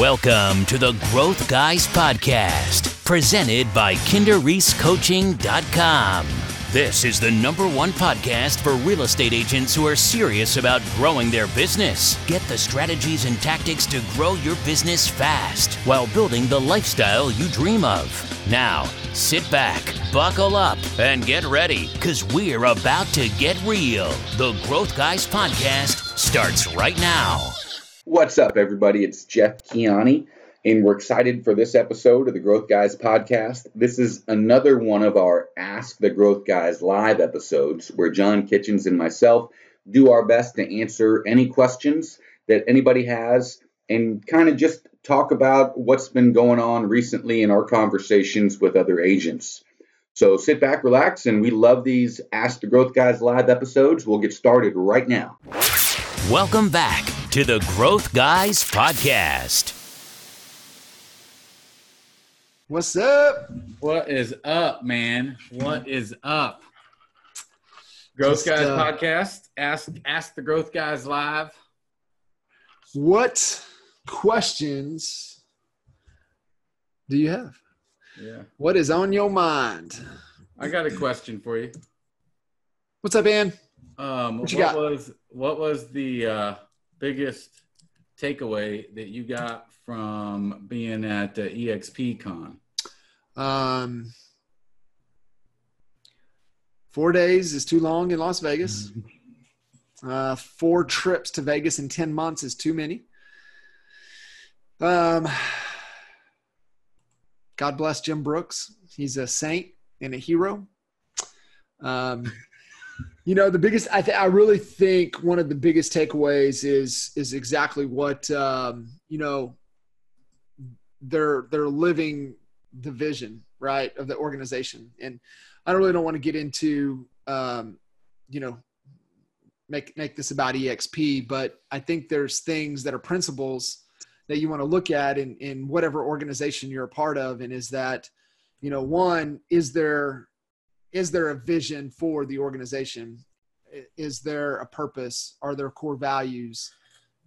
Welcome to the Growth Guys Podcast, presented by KinderReeseCoaching.com. This is the number one podcast for real estate agents who are serious about growing their business. Get the strategies and tactics to grow your business fast while building the lifestyle you dream of. Now, sit back, buckle up, and get ready because we're about to get real. The Growth Guys Podcast starts right now. What's up, everybody? It's Jeff Quiane, and we're excited for this episode of the Growth Guys podcast. This is another one of our Ask the Growth Guys live episodes where John Kitchens and myself do our best to answer any questions that anybody has and kind of just talk about what's been going on recently in our conversations with other agents. So sit back, relax, and we love these Ask the Growth Guys live episodes. We'll get started right now. Welcome back to the Growth Guys Podcast. What's up? What is up, man? What is up? Growth Just, Guys uh, podcast. Ask ask the Growth Guys live. What questions do you have? Yeah. What is on your mind? I got a question for you. What's up, Ann? Um What what, you got? was what was the uh, biggest takeaway that you got from being at uh, EXP Con? Um, four days is too long in Las Vegas. Uh, four trips to Vegas in 10 months is too many. Um, God bless Jim Brooks. He's a saint and a hero. Um, you know, the biggest, I, th- I really think one of the biggest takeaways is, is exactly what, um, you know, they're, they're living the vision, right, of the organization. And I really don't want to get into, um, you know, make make this about exp but i think there's things that are principles that you want to look at in in whatever organization you're a part of and is that you know one is there is there a vision for the organization? Is there a purpose? Are there core values?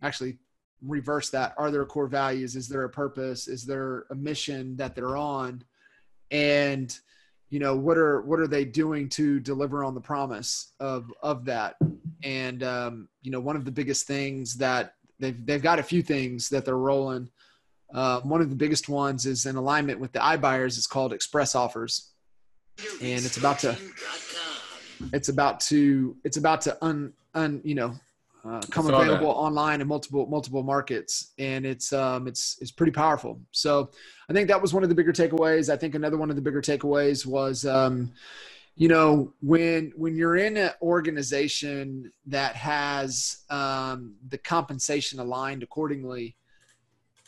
Actually reverse that. Are there core values? Is there a purpose? Is there a mission that they're on? And you know what are what are they doing to deliver on the promise of of that? And um, you know one of the biggest things that they've they've got a few things that they're rolling. Uh, one of the biggest ones is in alignment with the iBuyers. It's called express offers and it's about to it's about to it's about to un un you know uh, come available that. online in multiple multiple markets. And it's um it's it's pretty powerful. So i think that was one of the bigger takeaways. I think another one of the bigger takeaways was um you know when when you're in an organization that has um, the compensation aligned accordingly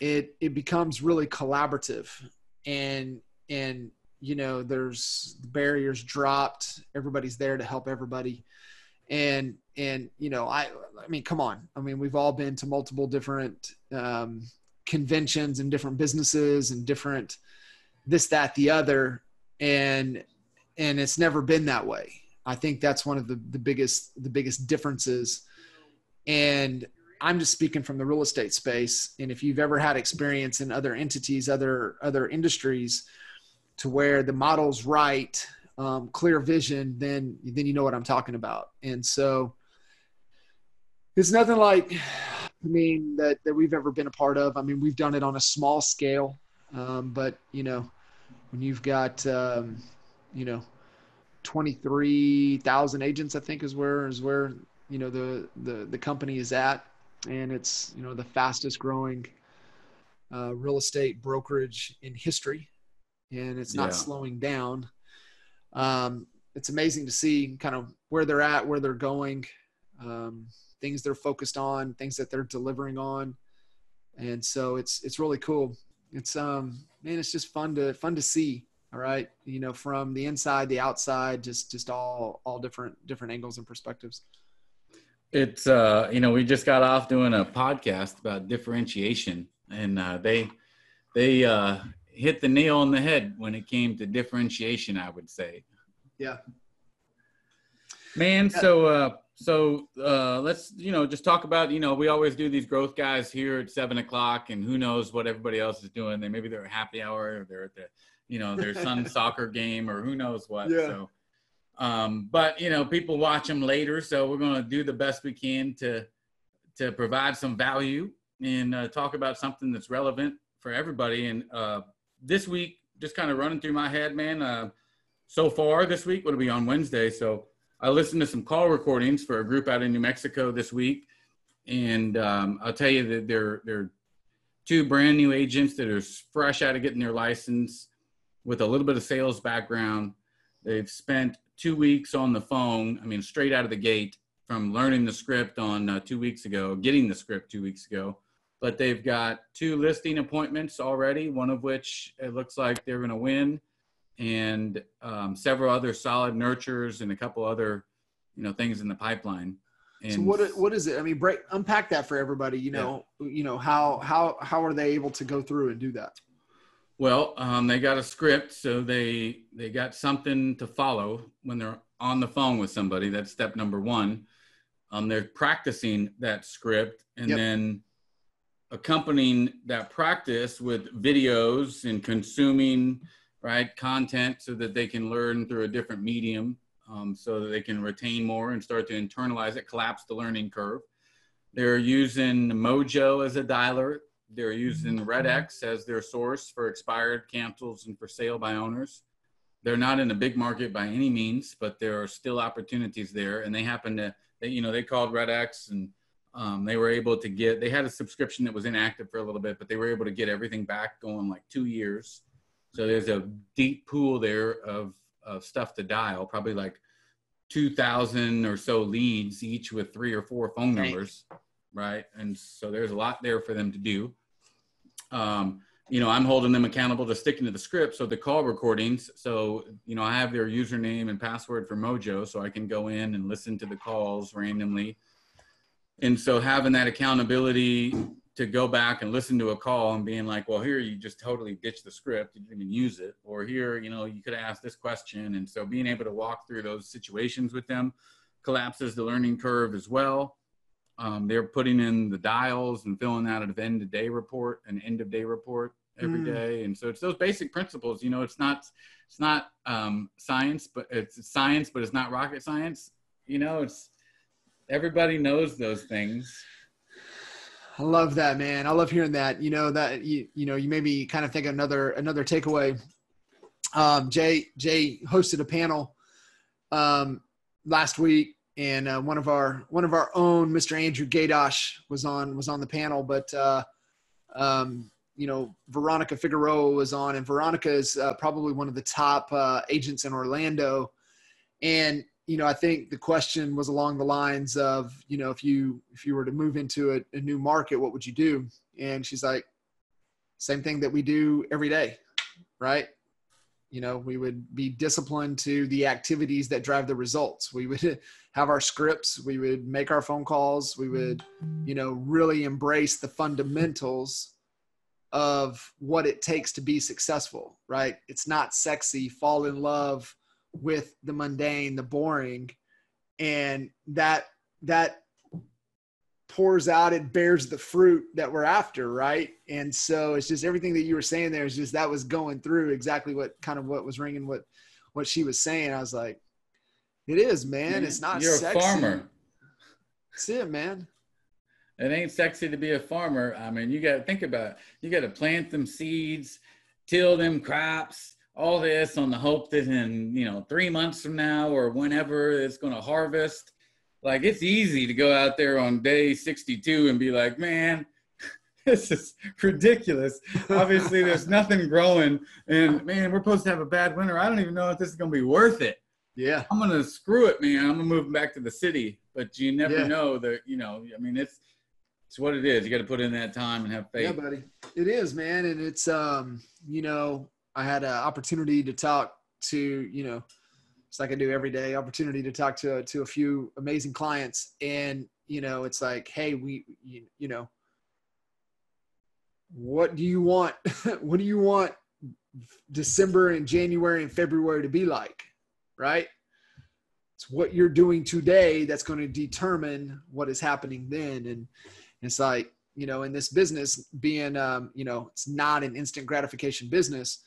it it becomes really collaborative. And and you know there's barriers dropped. Everybody's there to help everybody. And and you know i i mean come on. I mean we've all been to multiple different um, conventions and different businesses and different this that the other. And and it's never been that way. I think that's one of the the biggest the biggest differences. And i'm just speaking from the real estate space. And if you've ever had experience in other entities other other industries to where the model's right um, clear vision then then you know what i'm talking about. And so it's nothing like i mean that that we've ever been a part of. I mean we've done it on a small scale um, but you know when you've got um, you know 23,000 agents I think is where is where you know the the the company is at. And it's you know the fastest growing uh, real estate brokerage in history and it's not Yeah. slowing down. Um, it's amazing to see kind of where they're at where they're going um, things they're focused on things that they're delivering on. And so it's it's really cool. It's um man it's just fun to fun to see all right? You know from the inside the outside just just all all different different angles and perspectives. It's uh, you know, we just got off doing a podcast about differentiation, and uh, they they uh, hit the nail on the head when it came to differentiation. I would say, yeah man. So uh, so uh, let's you know just talk about you know we always do these growth guys here at seven o'clock, and who knows what everybody else is doing. They maybe they're at happy hour, or they're at the you know their son's soccer game, or who knows what. Yeah. So, um, but you know people watch them later, so we're going to do the best we can to to provide some value and uh, talk about something that's relevant for everybody. And uh, this week, just kind of running through my head, man. Uh, so far this week, will be on Wednesday, so I listened to some call recordings for a group out in New Mexico this week, and um, I'll tell you that they're they're two brand new agents that are fresh out of getting their license with a little bit of sales background. They've spent two weeks on the phone. I mean, straight out of the gate from learning the script on uh, two weeks ago, getting the script two weeks ago. But they've got two listing appointments already. One of which it looks like they're going to win and um, several other solid nurtures and a couple other you know things in the pipeline and so what what is it i mean break unpack that for everybody you know yeah. you know how how how are they able to go through and do that well um, they got a script so they they got something to follow when they're on the phone with somebody that's step number one um, they're practicing that script and yep. then accompanying that practice with videos and consuming right content so that they can learn through a different medium um, so that they can retain more and start to internalize it collapse the learning curve. They're using mojo as a dialer. They're using mm-hmm. redx as their source for expired cancels and for sale by owners. They're not in a big market by any means but there are still opportunities there and they happen to they, you know they called redx and um, they were able to get they had a subscription that was inactive for a little bit but they were able to get everything back going like two years so there's a deep pool there of, of stuff to dial, probably like 2,000 or so leads, each with three or four phone numbers, right? And so there's a lot there for them to do. Um, you know, I'm holding them accountable to sticking to the script. So the call recordings, so, you know, I have their username and password for Mojo, so I can go in and listen to the calls randomly. And so having that accountability to go back and listen to a call and being like, well, here you just totally ditched the script, you didn't even use it, or here, you know, you could have asked this question. And so being able to walk through those situations with them collapses the learning curve as well. Um, they're putting in the dials and filling out an end of day report, an end of day report every mm. day, And so it's those basic principles, you know, it's not, it's not um, science, but it's science, but it's not rocket science. You know, it's everybody knows those things I love that, man. I love hearing that. You know that you you know you made me kind of think another another takeaway. Um, Jay Jay hosted a panel um, last week, and uh, one of our one of our own, Mr. Andrew Gadosh, was on was on the panel. But uh, um, you know, Veronica Figueroa was on, and Veronica is uh, probably one of the top uh, agents in Orlando. And you know, I think the question was along the lines of, you know, if you if you were to move into a, a, new market, what would you do? And she's like, same thing that we do every day, right? You know, we would be disciplined to the activities that drive the results. We would have our scripts, we would make our phone calls, we would, you know, really embrace the fundamentals of what it takes to be successful, right? It's not sexy, fall in love with the mundane, the boring, and that that pours out it bears the fruit that we're after right? And so it's just everything that you were saying there is just that was going through exactly what kind of what was ringing what what she was saying. I was like it is man. It's not you're sexy. a farmer. That's it man. It ain't sexy to be a farmer. I mean you got to think about it. you got to plant them seeds till them crops all this on the hope that in you know three months from now or whenever it's going to harvest. Like it's easy to go out there on day 62 and be like man this is ridiculous. Obviously there's nothing growing and man we're supposed to have a bad winter. I don't even know if this is going to be worth it. Yeah. I'm going to screw it man. I'm going to move back to the city but you never yeah. know that you know i mean it's it's what it is. You got to put in that time and have faith. yeah buddy. It is man and it's um you know I had an opportunity to talk to, you know, it's like I do every day, opportunity to talk to, to a few amazing clients. And, you know, it's like, Hey, we, you, you know, what do you want? what do you want December and January and February to be like? Right. it's what you're doing today that's going to determine what is happening then. And it's like, you know, in this business being, um, you know, it's not an instant gratification business,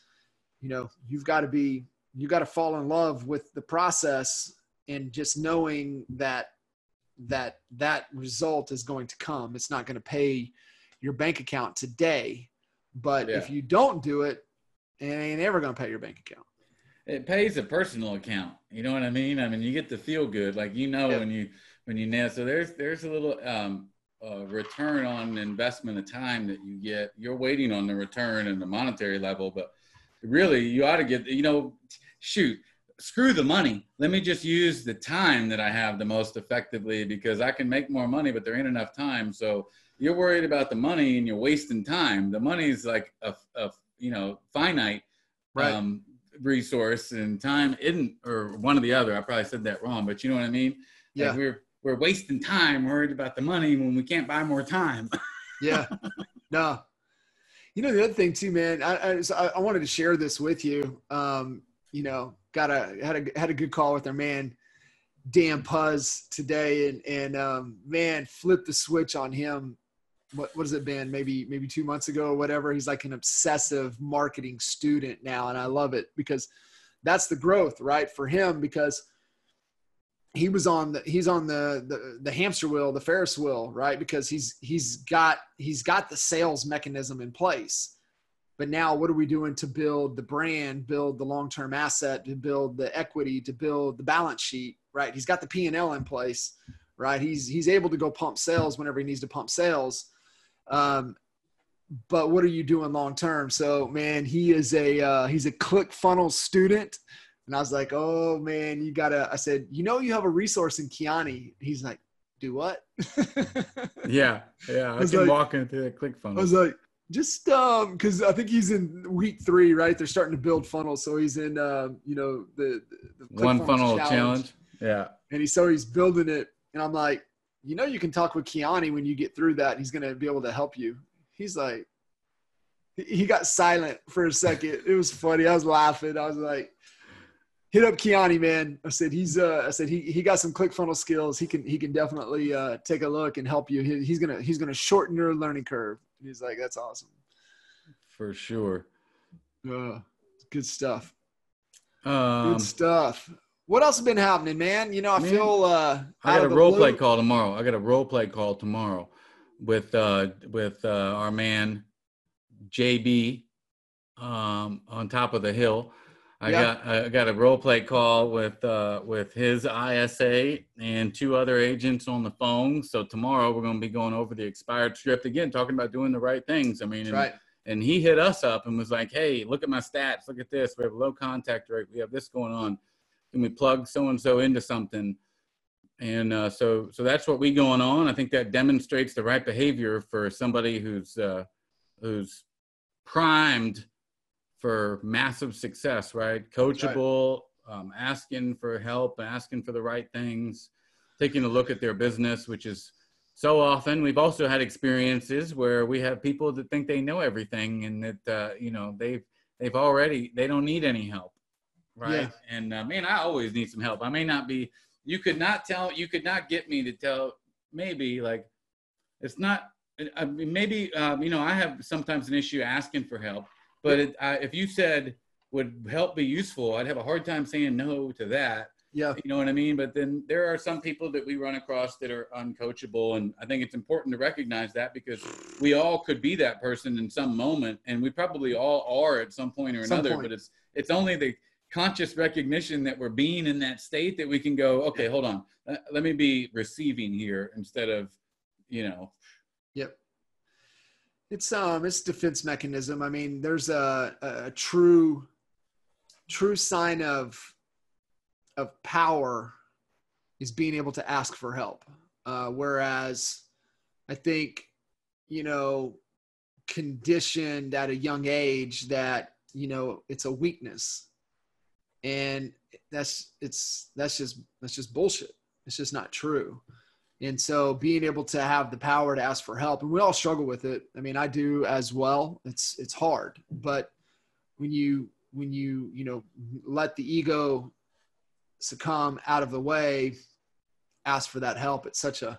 you know, you've got to be, you got to fall in love with the process and just knowing that, that that result is going to come. It's not going to pay your bank account today, but Yeah. if you don't do it, it ain't ever going to pay your bank account. it pays a personal account. You know what I mean? I mean, you get to feel good, like you know Yeah. when you when you nail. So there's there's a little um, uh, return on investment of time that you get. You're waiting on the return and the monetary level, but really you ought to get. You know, shoot, screw the money. Let me just use the time that I have the most effectively because I can make more money, but there ain't enough time. So you're worried about the money and you're wasting time. The money is like a, a you know finite Right. um, resource and time isn't or one or the other i probably said that wrong but you know what i mean Like, Yeah. we're we're wasting time worried about the money when we can't buy more time Yeah. no. You know the other thing too, man. I I, I wanted to share this with you. Um, you know, got a had a had a good call with our man Dan Puzz today, and and um, man, flipped the switch on him. What what has it been? Maybe maybe two months ago or whatever. He's like an obsessive marketing student now, and I love it because that's the growth, right, for him because he was on the he's on the, the the hamster wheel the ferris wheel right? Because he's he's got he's got the sales mechanism in place. But now what are we doing to build the brand build the long-term asset to build the equity to build the balance sheet right? He's got the p&l in place right? He's he's able to go pump sales whenever he needs to pump sales. Um, but what are you doing long term so man he is a uh, he's a click funnel student and I was like, oh man, you gotta, I said, you know, you have a resource in Quiane. He's like, do what? yeah yeah i can like- walk into the click funnel. I was like, just um, because I think he's in week three, right? They're starting to build funnels, so he's in, um, you know, the, the one funnel challenge. yeah and he so he's building it, and I'm like, you know, you can talk with Quiane when you get through that. He's gonna be able to help you. He's like, he got silent for a second. It was funny. I was laughing. I was like, hit up Quiane, man. I said he's uh, I said he he got some ClickFunnels skills. He can he can definitely uh, take a look and help you. He, he's gonna he's gonna shorten your learning curve. And he's like, that's awesome. for sure Uh, good stuff. um Good stuff. What else has been happening, man? You know, I Man, feel uh, I got a role play call tomorrow. I got a role play call tomorrow with uh with uh our man JB um on top of the hill. I Yeah. got I got a role play call with uh with his ISA and two other agents on the phone. So tomorrow we're going to be going over the expired script again talking about doing the right things. I mean and, right. and he hit us up and was like, "Hey, look at my stats. Look at this. We have a low contact rate. We have this going on. Can we plug so and so into something?" And uh, so, so that's what we going on. I think that demonstrates the right behavior for somebody who's uh, who's primed for massive success. Right, coachable, um, asking for help, asking for the right things, taking a look at their business, which is so often we've also had experiences where we have people that think they know everything and that uh, you know they've they've already they don't need any help right Yeah. and uh, man i always need some help i may not be you could not tell you could not get me to tell maybe like it's not I mean, maybe um, you know i have sometimes an issue asking for help but it, I, if you said would help be useful i'd have a hard time saying no to that Yeah. you know what I mean? But then there are some people that we run across that are uncoachable. And I think it's important to recognize that because we all could be that person in some moment. And we probably all are at some point or Some another. point. But it's it's only the conscious recognition that we're being in that state that we can go, okay, hold on. Let me be receiving here instead of, you know, Yep. It's um it's defense mechanism. I mean, there's a, a true true sign of of power is being able to ask for help. Uh, whereas I think, you know, conditioned at a young age that, you know, it's a weakness. And that's it's that's just that's just bullshit. It's just not true. And so being able to have the power to ask for help, and we all struggle with it. I mean, I do as well. It's it's hard, but when you when you you know let the ego succumb out of the way ask for that help it's such a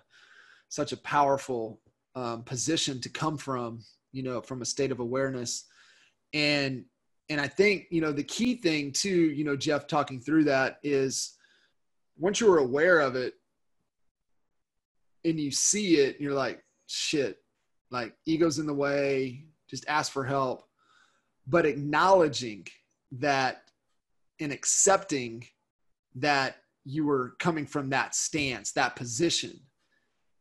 such a powerful um, position to come from you know from a state of awareness and and i think you know the key thing too you know jeff talking through that is once you're aware of it and you see it you're like shit like ego's in the way just ask for help. But acknowledging that and accepting that you were coming from that stance that position.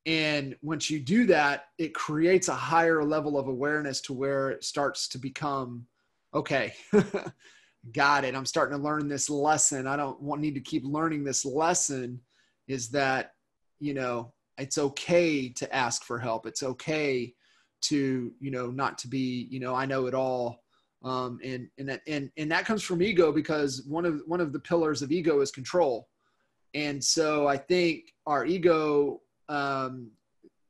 And once you do that it creates a higher level of awareness to where it starts to become okay got it. I'm starting to learn this lesson. I don't want need to keep learning this lesson is that you know it's okay to ask for help. It's okay to you know not to be you know i know it all. Um, and and that and and that comes from ego because one of one of the pillars of ego is control. And so i think our ego um,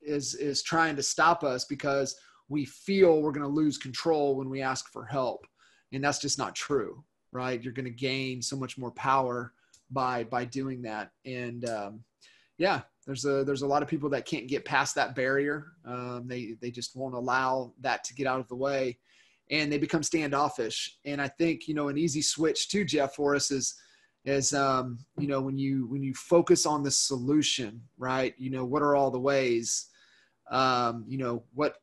is is trying to stop us because we feel we're going to lose control when we ask for help. And that's just not true right? You're going to gain so much more power by by doing that. And um, yeah there's a there's a lot of people that can't get past that barrier. Um, they they just won't allow that to get out of the way and they become standoffish. And i think you know an easy switch to jeff for us is is um, you know when you when you focus on the solution right? You know what are all the ways? Um, you know what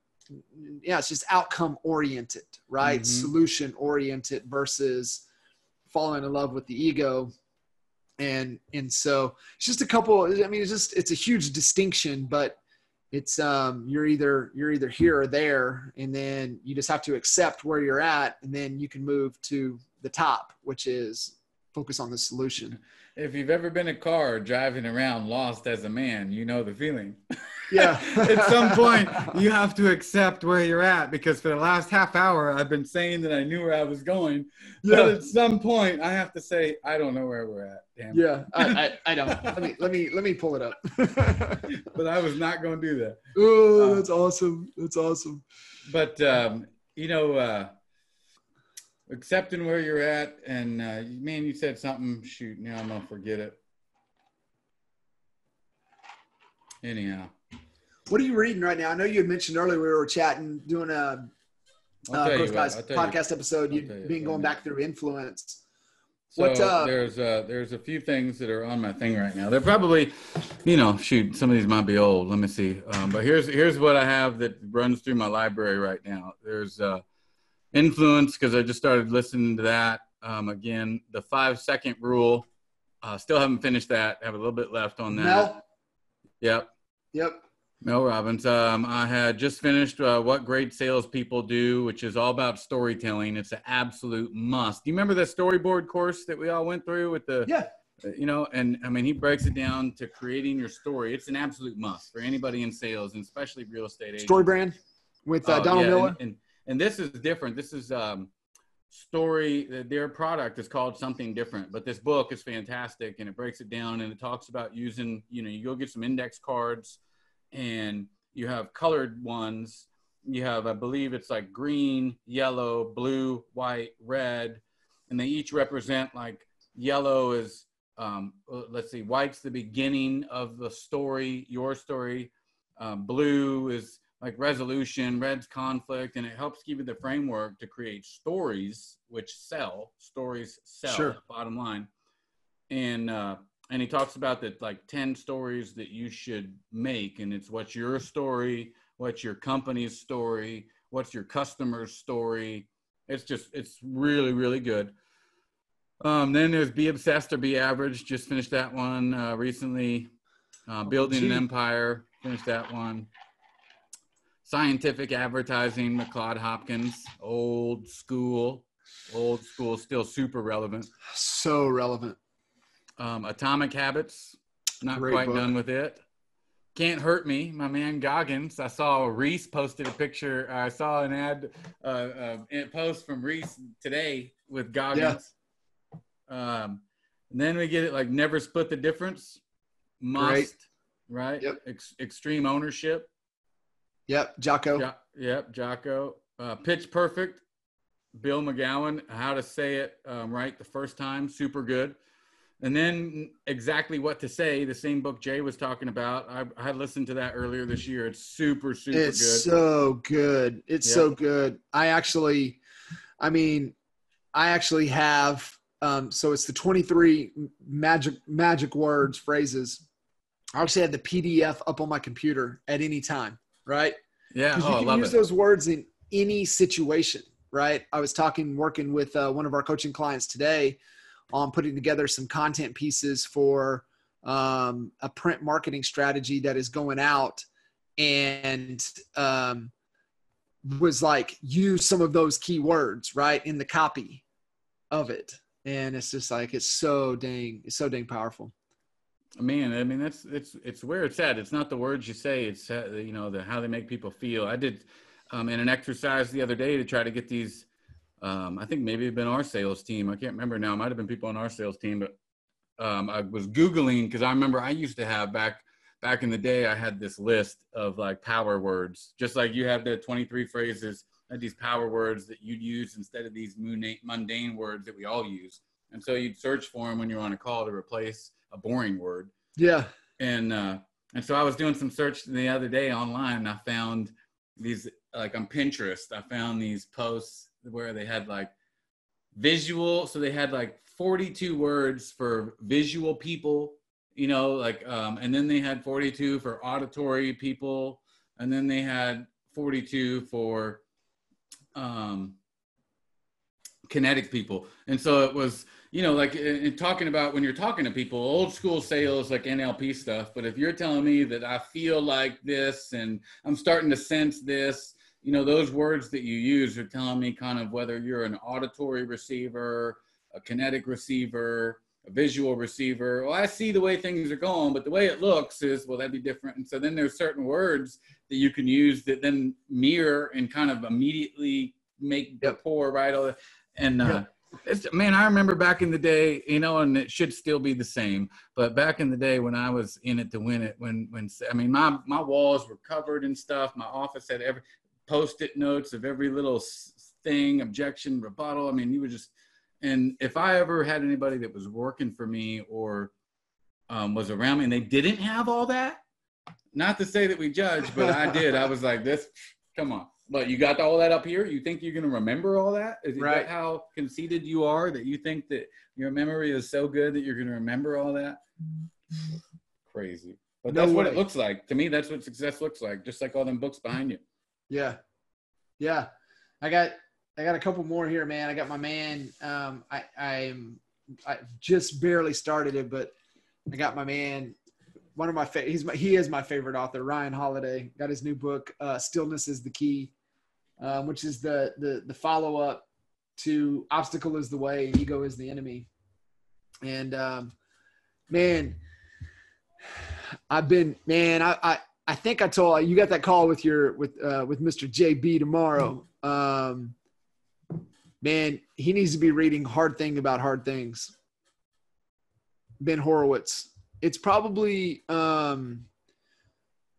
yeah it's just outcome oriented right? Mm-hmm. solution oriented versus falling in love with the ego and and so it's just a couple i mean it's just it's a huge distinction but it's um you're either you're either here or there and then you just have to accept where you're at and then you can move to the top which is focus on the solution if you've ever been a car driving around lost as a man, you know the feeling. Yeah. at some point, you have to accept where you're at because for the last half hour, I've been saying that I knew where I was going. Yeah. But at some point, I have to say, I don't know where we're at. Damn. Yeah, I, I, I don't. let me let me let me pull it up. but I was not going to do that. Oh, that's awesome. That's awesome. But um, you know. Uh, accepting where you're at and uh, man you said something shoot now i'm gonna forget it. Anyhow. What are you reading right now? I know you had mentioned earlier we were chatting doing a uh, Growth Guys podcast you, episode. You. being going back through influence. So what, uh, there's uh, there's a few things that are on my thing right now. They're probably, you know, shoot, some of these might be old. Let me see. Um, but here's here's what I have that runs through my library right now. There's uh, influence because I just started listening to that um, again. The five second rule. Uh, still haven't finished that. Have a little bit left on that. Mel. Yep. Yep. Mel Robbins. Um, I had just finished uh, What Great Salespeople Do, which is all about storytelling. It's an absolute must. Do you remember the storyboard course that we all went through with the? Yeah. Uh, you know, and I mean, he breaks it down to creating your story. It's an absolute must for anybody in sales, and especially real estate agents. Story brand with uh, oh, Donald yeah, Miller. And, and, and this is different. This is um, story. Their product is called something different, but this book is fantastic, and it breaks it down and it talks about using. You know, you go get some index cards, and you have colored ones. You have, I believe, it's like green, yellow, blue, white, red, and they each represent like yellow is um, let's see, white's the beginning of the story, your story. Um, blue is like resolution, red's conflict, and it helps give you the framework to create stories which sell. Stories sell. Sure. Bottom line, and uh, and he talks about that like ten stories that you should make, and it's what's your story, what's your company's story, what's your customer's story. It's just it's really really good. Um, then there's Be Obsessed or Be Average. Just finished that one uh, recently. Uh, Building an Empire. Finished that one. Scientific Advertising, Claude Hopkins, old school, old school, still super relevant. So relevant. Um, Atomic Habits, not Great quite book. done with it. Can't Hurt Me, my man Goggins. I saw Reese posted a picture. I saw an ad, uh, uh, post from Reese today with Goggins. Yeah. Um, and then we get it like Never Split the Difference, Must, Great. right? Yep. Ex- extreme Ownership. Yep, Jocko. Jo- yep, Jocko. Uh, Pitch Perfect, Bill McGowan. How to say it um, right the first time, super good. and then exactly what to say. The same book Jay was talking about. I, I listened to that earlier this year. It's super, super it's good. so good. It's so good. I actually, I mean, I actually have. Um, so it's the 23 magic magic words phrases. I actually have the PDF up on my computer at any time. Right. Yeah. Oh, I you can love use it. those words in any situation, right? I was talking, working with uh, one of our coaching clients today on putting together some content pieces for um, a print marketing strategy that is going out and um, was like, use some of those keywords, right, in the copy of it. And it's just like, it's so dang, it's so dang powerful. Man, I mean that's it's it's where it's at. It's not the words you say. It's uh, you know the how they make people feel. I did um, in an exercise the other day to try to get these. Um, I think maybe it'd been our sales team. I can't remember now. It might have been people on our sales team, but um, I was googling because I remember I used to have back back in the day. I had this list of like power words, just like you have the 23 phrases. Had these power words that you'd use instead of these mundane words that we all use. And so you'd search for them when you're on a call to replace a boring word Yeah. and uh, and so I was doing some search the other day online. And I found these like on Pinterest. I found these posts where they had like visual. So they had like 42 words for visual people, you know, like um, and then they had 42 for auditory people, and then they had 42 for um, kinetic people. And so it was you know, like in, in talking about when you're talking to people, old school sales, like NLP stuff. But if you're telling me that I feel like this and I'm starting to sense this, you know, those words that you use are telling me kind of whether you're an auditory receiver, a kinetic receiver, a visual receiver. Well, I see the way things are going, but the way it looks is, well, that'd be different. And so then there's certain words that you can use that then mirror and kind of immediately make Yep. rapport, right? And, uh, Yep. It's, man, I remember back in the day, you know, and it should still be the same. But back in the day when I was in it to win it, when when I mean my my walls were covered and stuff. My office had every post-it notes of every little thing, objection, rebuttal. I mean, you were just. And if I ever had anybody that was working for me or um, was around me and they didn't have all that, not to say that we judge, but I did. I was like, this, come on. But you got all that up here? You think you're going to remember all that? Is Right. that how conceited you are that you think that your memory is so good that you're going to remember all that? Crazy. But No that's what it looks like. To me, that's what success looks like, just like all them books behind you. Yeah. Yeah. I got I got a couple more here, man. I got my man. Um I I'm I just barely started it, but I got my man one of my fa- he's my he is my favorite author, Ryan Holiday. Got his new book, uh, Stillness is the Key, um, which is the the the follow up to Obstacle is the Way and Ego is the Enemy. And um man, I've been man, I I I think I told you got that call with your with uh, with Mr. JB tomorrow. Um, man, he needs to be reading Hard Thing About Hard Things. Ben Horowitz. It's probably um,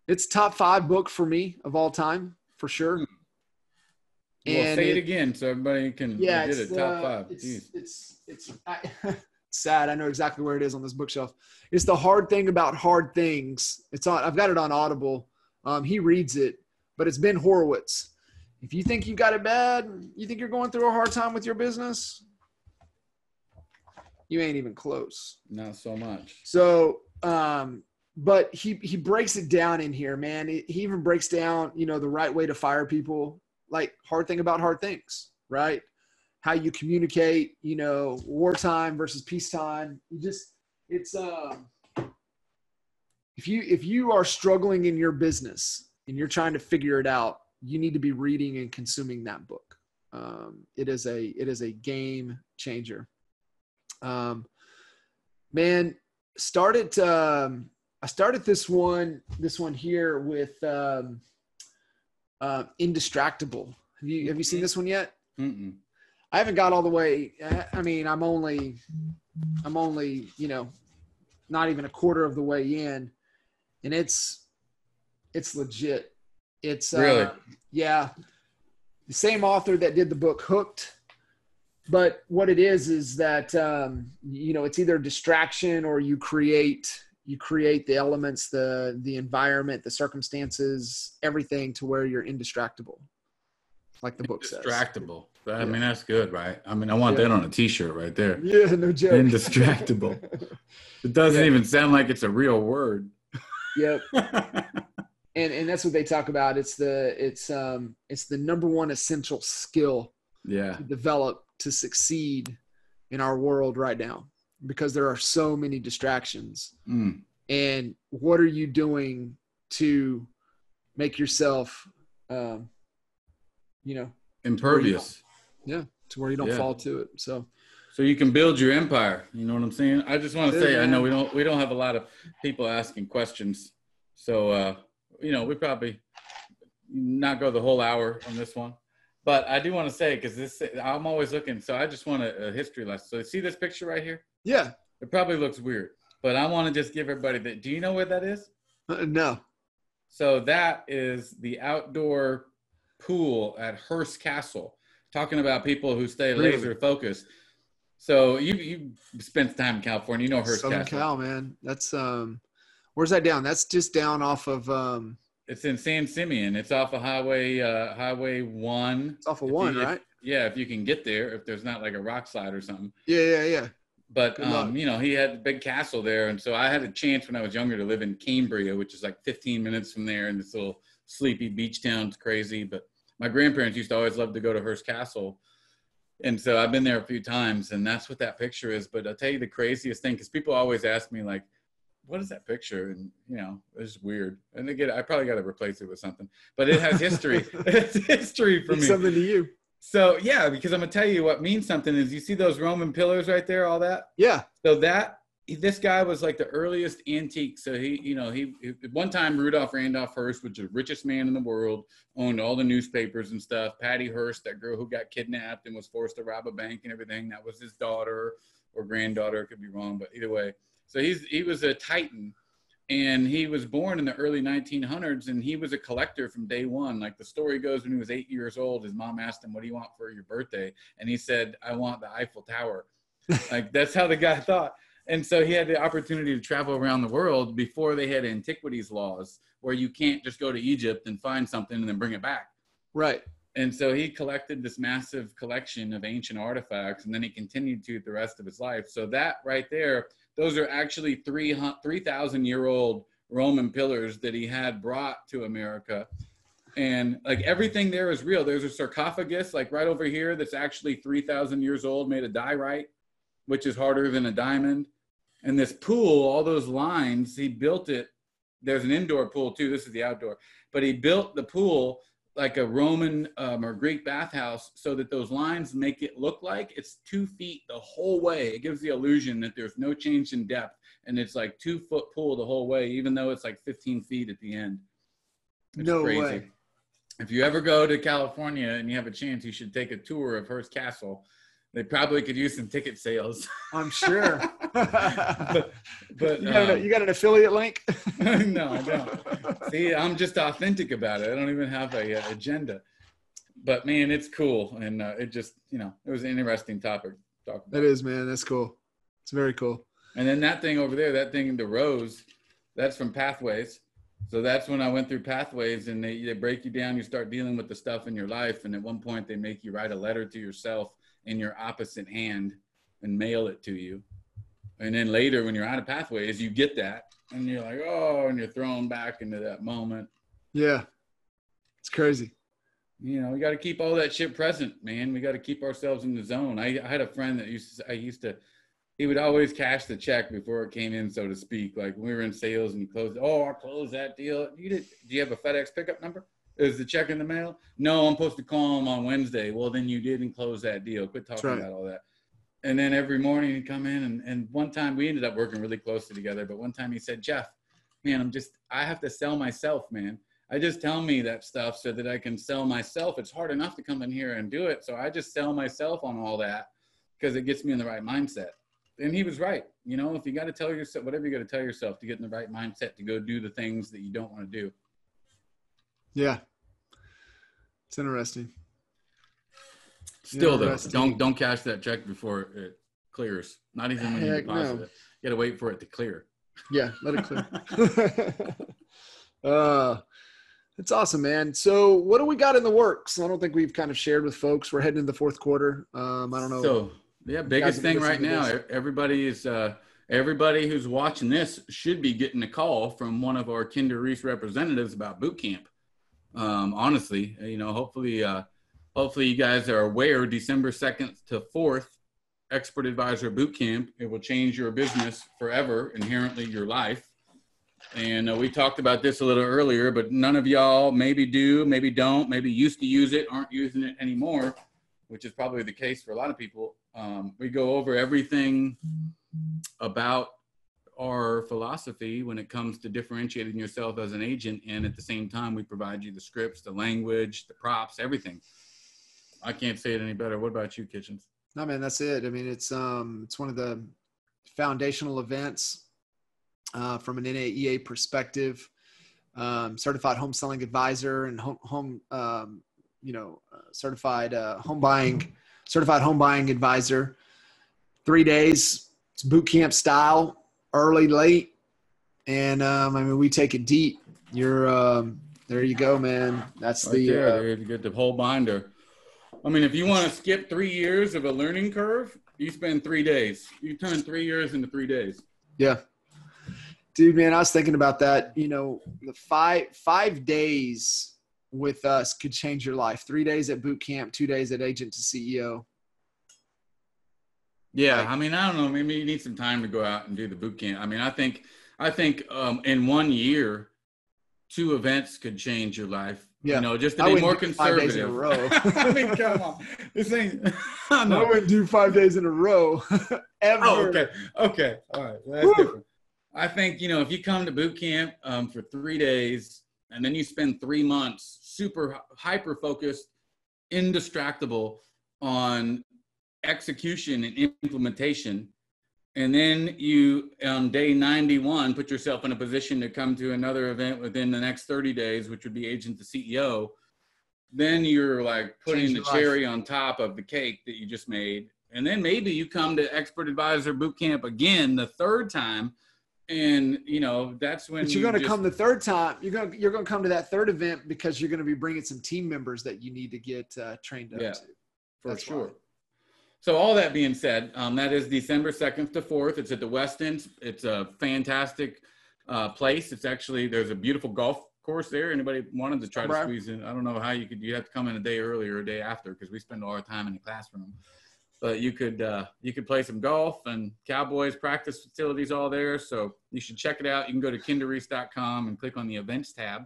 it's top five book for me of all time for sure. Well, And say it, it- again so everybody can Yeah, get it. Top the- five. It's Jeez. it's it's I, sad. I know exactly where it is on this bookshelf. It's the hard thing about hard things. It's on. I've got it on Audible. Um, he reads it, but it's Ben Horowitz. If you think you've got it bad, you think you're going through a hard time with your business, you ain't even close. Not so much. So, um, but he he breaks it down in here, man. He even breaks down, you know, the right way to fire people. Like hard thing about hard things, right? How you communicate, you know, wartime versus peacetime. You just it's um if you if you are struggling in your business and you're trying to figure it out, you need to be reading and consuming that book. Um, it is a it is a game changer. Um, man, started um, I started this one this one here with um, uh, Indistractable. Have you have you seen this one yet? Mm-mm. I haven't got all the way. I- mean, I'm only, I'm only, you know, not even a quarter of the way in, and it's, it's legit. It's uh, yeah, the same author that did the book Hooked, but what it is is that um, you know it's either distraction or you create you create the elements the the environment the circumstances everything to where you're indistractable like the book says Distractible. I mean, that's good, right? I mean, I want that on a T-shirt right there. yeah no joke Indistractable. It doesn't Yeah. even sound like it's a real word. yep and and that's what they talk about it's the it's um it's the number one essential skill yeah. to develop to succeed in our world right now because there are so many distractions Mm. and what are you doing to make yourself um you know Impervious. yeah to where you don't Yeah. fall to it so So you can build your empire. You know what I'm saying? I just want to say, I know we don't we don't have a lot of people asking questions. So uh, you know, we probably not go the whole hour on this one. But I do want to say because this I'm always looking. So I just want a, a history lesson. So see this picture right here? Yeah It probably looks weird, but I want to just give everybody that. Do you know where that is? Uh, no So that is the outdoor pool at Hearst Castle. Talking about people who stay Really? laser focused. So you you spent time in California. You know Hearst southern Castle. cal man that's um where's that down that's just down off of um It's in San Simeon. It's off of Highway uh, Highway One. it's off of If one you- if- right Yeah, if you can get there, if there's not like a rock slide or something. yeah yeah yeah But um, you know, he had a big castle there, and so I had a chance when I was younger to live in Cambria, which is like 15 minutes from there, in this little sleepy beach town. It's crazy, but my grandparents used to always love to go to Hearst Castle, and so I've been there a few times, and that's what that picture is. But I'll tell you the craziest thing, because people always ask me like, "What is that picture?" And you know, it's weird. And again, I probably got to replace it with something, but it has history. it's history for it's me. something to you So yeah, because I'm gonna tell you what means something is you see those Roman pillars right there, all that. yeah So that this guy was like the earliest antique. So he, you know, he at one time Rudolph Randolph Hearst, which is the richest man in the world, owned all the newspapers and stuff. Patty Hearst, that girl who got kidnapped and was forced to rob a bank and everything, that was his daughter or granddaughter. Could be wrong, but either way. So he's he was a titan, and he was born in the early 1900s, and he was a collector from day one. Like the story goes, when he was eight years old, his mom asked him, "What do you want for your birthday?" And he said, "I want the Eiffel Tower." like that's how the guy thought. And so he had the opportunity to travel around the world before they had antiquities laws where you can't just go to Egypt and find something and then bring it back. right And so he collected this massive collection of ancient artifacts and then he continued to the rest of his life. So that right there, those are actually 3,000 year old Roman pillars that he had brought to America. And like everything there is real. There's a sarcophagus like right over here that's actually 3,000 years old, made of diorite, which is harder than a diamond. And this pool, all those lines, he built it. There's an indoor pool too. This is the outdoor, but he built the pool like a Roman um, or Greek bathhouse so that those lines make it look like it's two feet the whole way. It gives the illusion that there's no change in depth and it's like two foot pool the whole way, even though it's like 15 feet at the end. It's no way If you ever go to California and you have a chance, you should take a tour of Hearst Castle. They probably could use some ticket sales. i'm sure but but you, got um, an, you got an affiliate link no, I don't. See, I'm just authentic about it. I don't even have a, uh agenda. But man, it's cool, and uh, it just you know it was an interesting topic to talk about. that is man that's cool it's very cool And then that thing over there, that thing the rose, that's from Pathways. So that's when I went through Pathways, and they they break you down. You start dealing with the stuff in your life, and at one point they make you write a letter to yourself in your opposite hand and mail it to you. And then later, when you're out of Pathways, you get that, and you're like, oh, and you're thrown back into that moment. yeah it's crazy you know, we got to keep all that shit present, man. We got to keep ourselves in the zone. I, I had a friend that used to, I used to, he would always cash the check before it came in, so to speak. Like when we were in sales and you closed, oh, I closed that deal. You did, do you have a FedEx pickup number? Is the check in the mail? No, I'm supposed to call him on Wednesday. Well, then you didn't close that deal. Quit talking right. about all that. And then every morning he'd come in and, and one time we ended up working really closely together. But one time he said, Jeff, man, I'm just, I have to sell myself, man. I just tell me that stuff so that I can sell myself. It's hard enough to come in here and do it. So I just sell myself on all that because it gets me in the right mindset. And he was right. You know, if you got to tell yourself whatever you got to tell yourself to get in the right mindset to go do the things that you don't want to do. Yeah it's interesting Still though, don't don't cash that check before it clears. Not even when you deposit no. it. You got to wait for it to clear. Yeah, let it clear. uh, it's awesome, man. So, what do we got in the works? I don't think we've kind of shared with folks. We're heading into the fourth quarter. Um, I don't know. So, yeah, biggest thing right now. Everybody is uh, everybody who's watching this should be getting a call from one of our Kinder Reese representatives about boot camp. Um, honestly, you know, hopefully, uh, hopefully you guys are aware. December second to fourth, Expert Advisor Boot Camp. It will change your business forever, inherently your life. And uh, we talked about this a little earlier, but none of y'all maybe do, maybe don't, maybe used to use it, aren't using it anymore, which is probably the case for a lot of people. Um, we go over everything about our philosophy when it comes to differentiating yourself as an agent. And at the same time, we provide you the scripts, the language, the props, everything. I can't say it any better. What about you, Kitchens? No, man, that's it. I mean, it's um, it's one of the foundational events uh, from an NAEA perspective. Um, certified home selling advisor and home, home um, you know, uh, certified uh, home buying, certified home buying advisor. Three days. It's boot camp style, early, late, and um, I mean we take it deep. You're um, there. You go, man. That's right the there, uh, you get the whole binder. I mean, if you want to skip three years of a learning curve, you spend three days. You turn three years into three days. Yeah. Dude, man, I was thinking about that. You know, the five five days with us could change your life. Three days at boot camp, two days at agent to CEO. Yeah, like, I mean, I don't know. Maybe you need some time to go out and do the boot camp. I mean, I think, I think um, in one year, two events could change your life. Yeah. You know, just to I be more conservative. Five days in a row. I mean, come on. This ain't. I, I wouldn't do five days in a row. ever. Oh, okay. Okay. All right. Well, that's Woo. different. I think you know if you come to boot camp um, for three days and then you spend three months super hyper focused, indistractable on execution and implementation, and then you on day 91 put yourself in a position to come to another event within the next 30 days, which would be agent to CEO. Then you're like putting the cherry on top of the cake that you just made. And then maybe you come to expert advisor boot camp again the third time and you know that's when but you're going to come the third time you're going to you're going to come to that third event because you're going to be bringing some team members that you need to get uh, trained up yeah, to for that's sure why. So all that being said um, that is december 2nd to 4th it's at the west end it's a fantastic uh, place it's actually there's a beautiful golf course there anybody wanted to try to squeeze in i don't know how you could you have to come in a day earlier or a day after because we spend all our time in the classroom but you could uh, you could play some golf and Cowboys practice facilities all there. So you should check it out. You can go to kinderreese.com and click on the events tab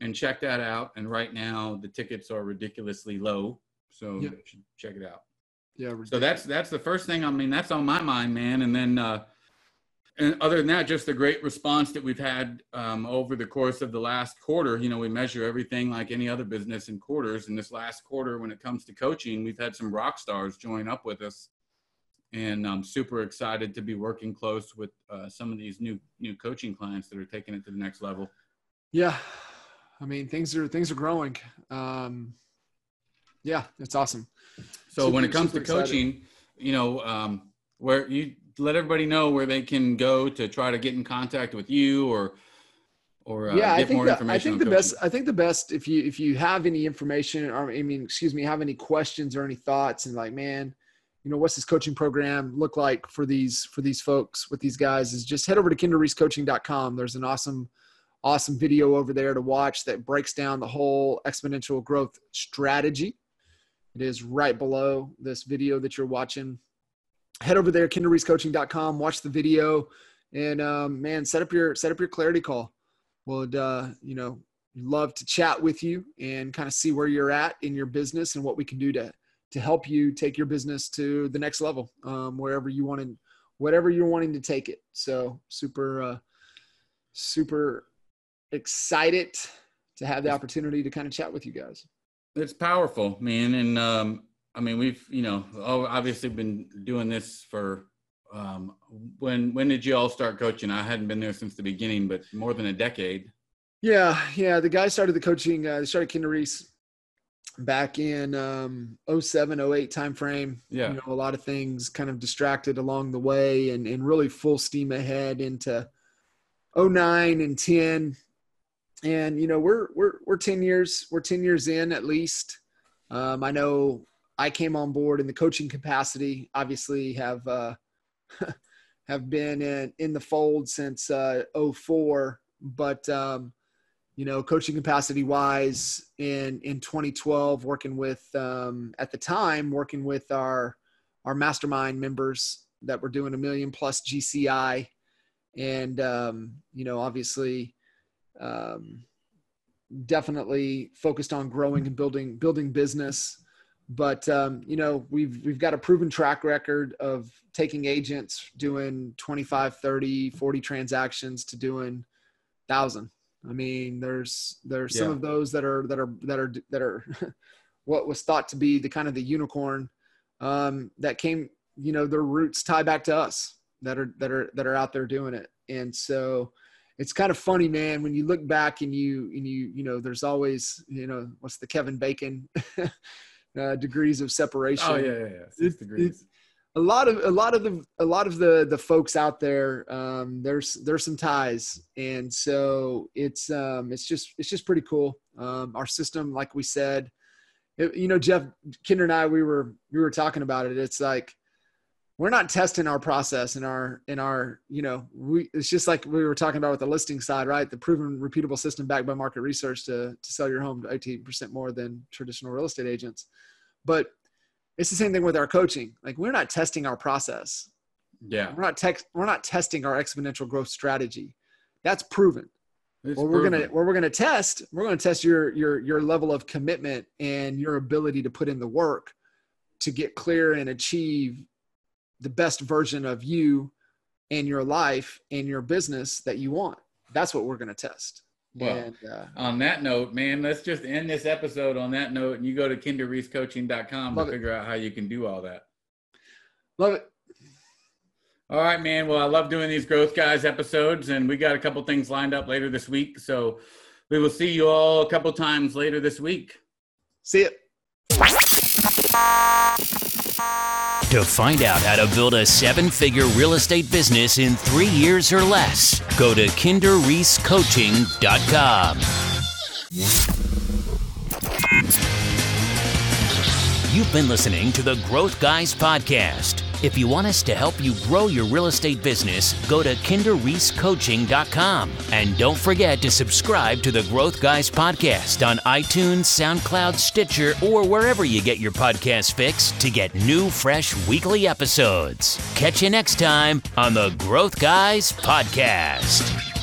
and check that out. And right now the tickets are ridiculously low, so you should check it out. Yeah. Ridiculous. So that's that's the first thing. I mean, that's on my mind, man. And then uh, and other than that, just the great response that we've had um, over the course of the last quarter. You know, we measure everything like any other business in quarters. And this last quarter, when it comes to coaching, we've had some rock stars join up with us, and I'm super excited to be working close with uh, some of these new new coaching clients that are taking it to the next level. Yeah, I mean things are things are growing. Um, yeah, it's awesome. So super, when it comes to coaching, excited. you know, um, where you let everybody know where they can go to try to get in contact with you or or uh, yeah, I think the, I think the coaching. best I think the best if you if you have any information or I mean excuse me have any questions or any thoughts and like man you know what's this coaching program look like for these for these folks with these guys is just head over to kinderreesecoaching.com there's an awesome awesome video over there to watch that breaks down the whole exponential growth strategy it is right below this video that you're watching head over there, kinderreesecoaching.com, watch the video, and um, man, set up your set up your clarity call. Would uh, you know love to chat with you and kind of see where you're at in your business and what we can do to to help you take your business to the next level, um, wherever you want to, whatever you're wanting to take it. So super, uh, super excited to have the opportunity to kind of chat with you guys. It's powerful, man, and um, I mean, we've you know obviously been doing this for um, when when did you all start coaching? I hadn't been there since the beginning, but more than a decade. Yeah, yeah. The guy started the coaching. Uh, they started Kinder Reese back in um 07 08 timeframe Yeah. you know a lot of things kind of distracted along the way and and really full steam ahead into 09 and 10 and you know we're we're we're 10 years we're 10 years in at least um i know i came on board in the coaching capacity obviously have uh have been in in the fold since uh 04 but um you know, coaching capacity wise in, in 2012, working with, um, at the time, working with our, our mastermind members that were doing a million plus GCI. And, um, you know, obviously, um, definitely focused on growing and building, building business. But, um, you know, we've, we've got a proven track record of taking agents doing 25, 30, 40 transactions to doing thousand I mean, there's there's some of those that are that are that are that are what was thought to be the kind of the unicorn um, that came. You know, their roots tie back to us that are that are that are out there doing it, and so it's kind of funny, man, when you look back and you and you you know, there's always you know what's the Kevin Bacon uh, degrees of separation Oh yeah, yeah, yeah. Six It- degrees. a lot of a lot of the a lot of the the folks out there um there's there's some ties and so it's um it's just it's just pretty cool um our system like we said it, you know jeff kinder and i we were we were talking about it it's like we're not testing our process in our in our you know we it's just like we were talking about with the listing side right the proven repeatable system backed by market research to to sell your home to 18% more than traditional real estate agents but it's the same thing with our coaching. Like we're not testing our process. Yeah. We're not tech, we're not testing our exponential growth strategy. That's proven. It's What we're gonna what we're gonna test, we're gonna test your your your level of commitment and your ability to put in the work to get clear and achieve the best version of you and your life and your business that you want. That's what we're gonna test. Well, and uh, on that note, man, let's just end this episode on that note. And you go to kinderreesecoaching.com to Love it. figure out how you can do all that. love it. All right, man. Well, I love doing these Growth Guys episodes, and we got a couple things lined up later this week. So we will see you all a couple times later this week. See it. To find out how to build a seven figure real estate business in three years or less, go to kinderreesecoaching.com. You've been listening to the Growth Guys Podcast. If you want us to help you grow your real estate business, go to kinderreesecoaching.com. And don't forget to subscribe to the Growth Guys Podcast on iTunes, SoundCloud, Stitcher, or wherever you get your podcast fix to get new, fresh weekly episodes. Catch you next time on the Growth Guys Podcast.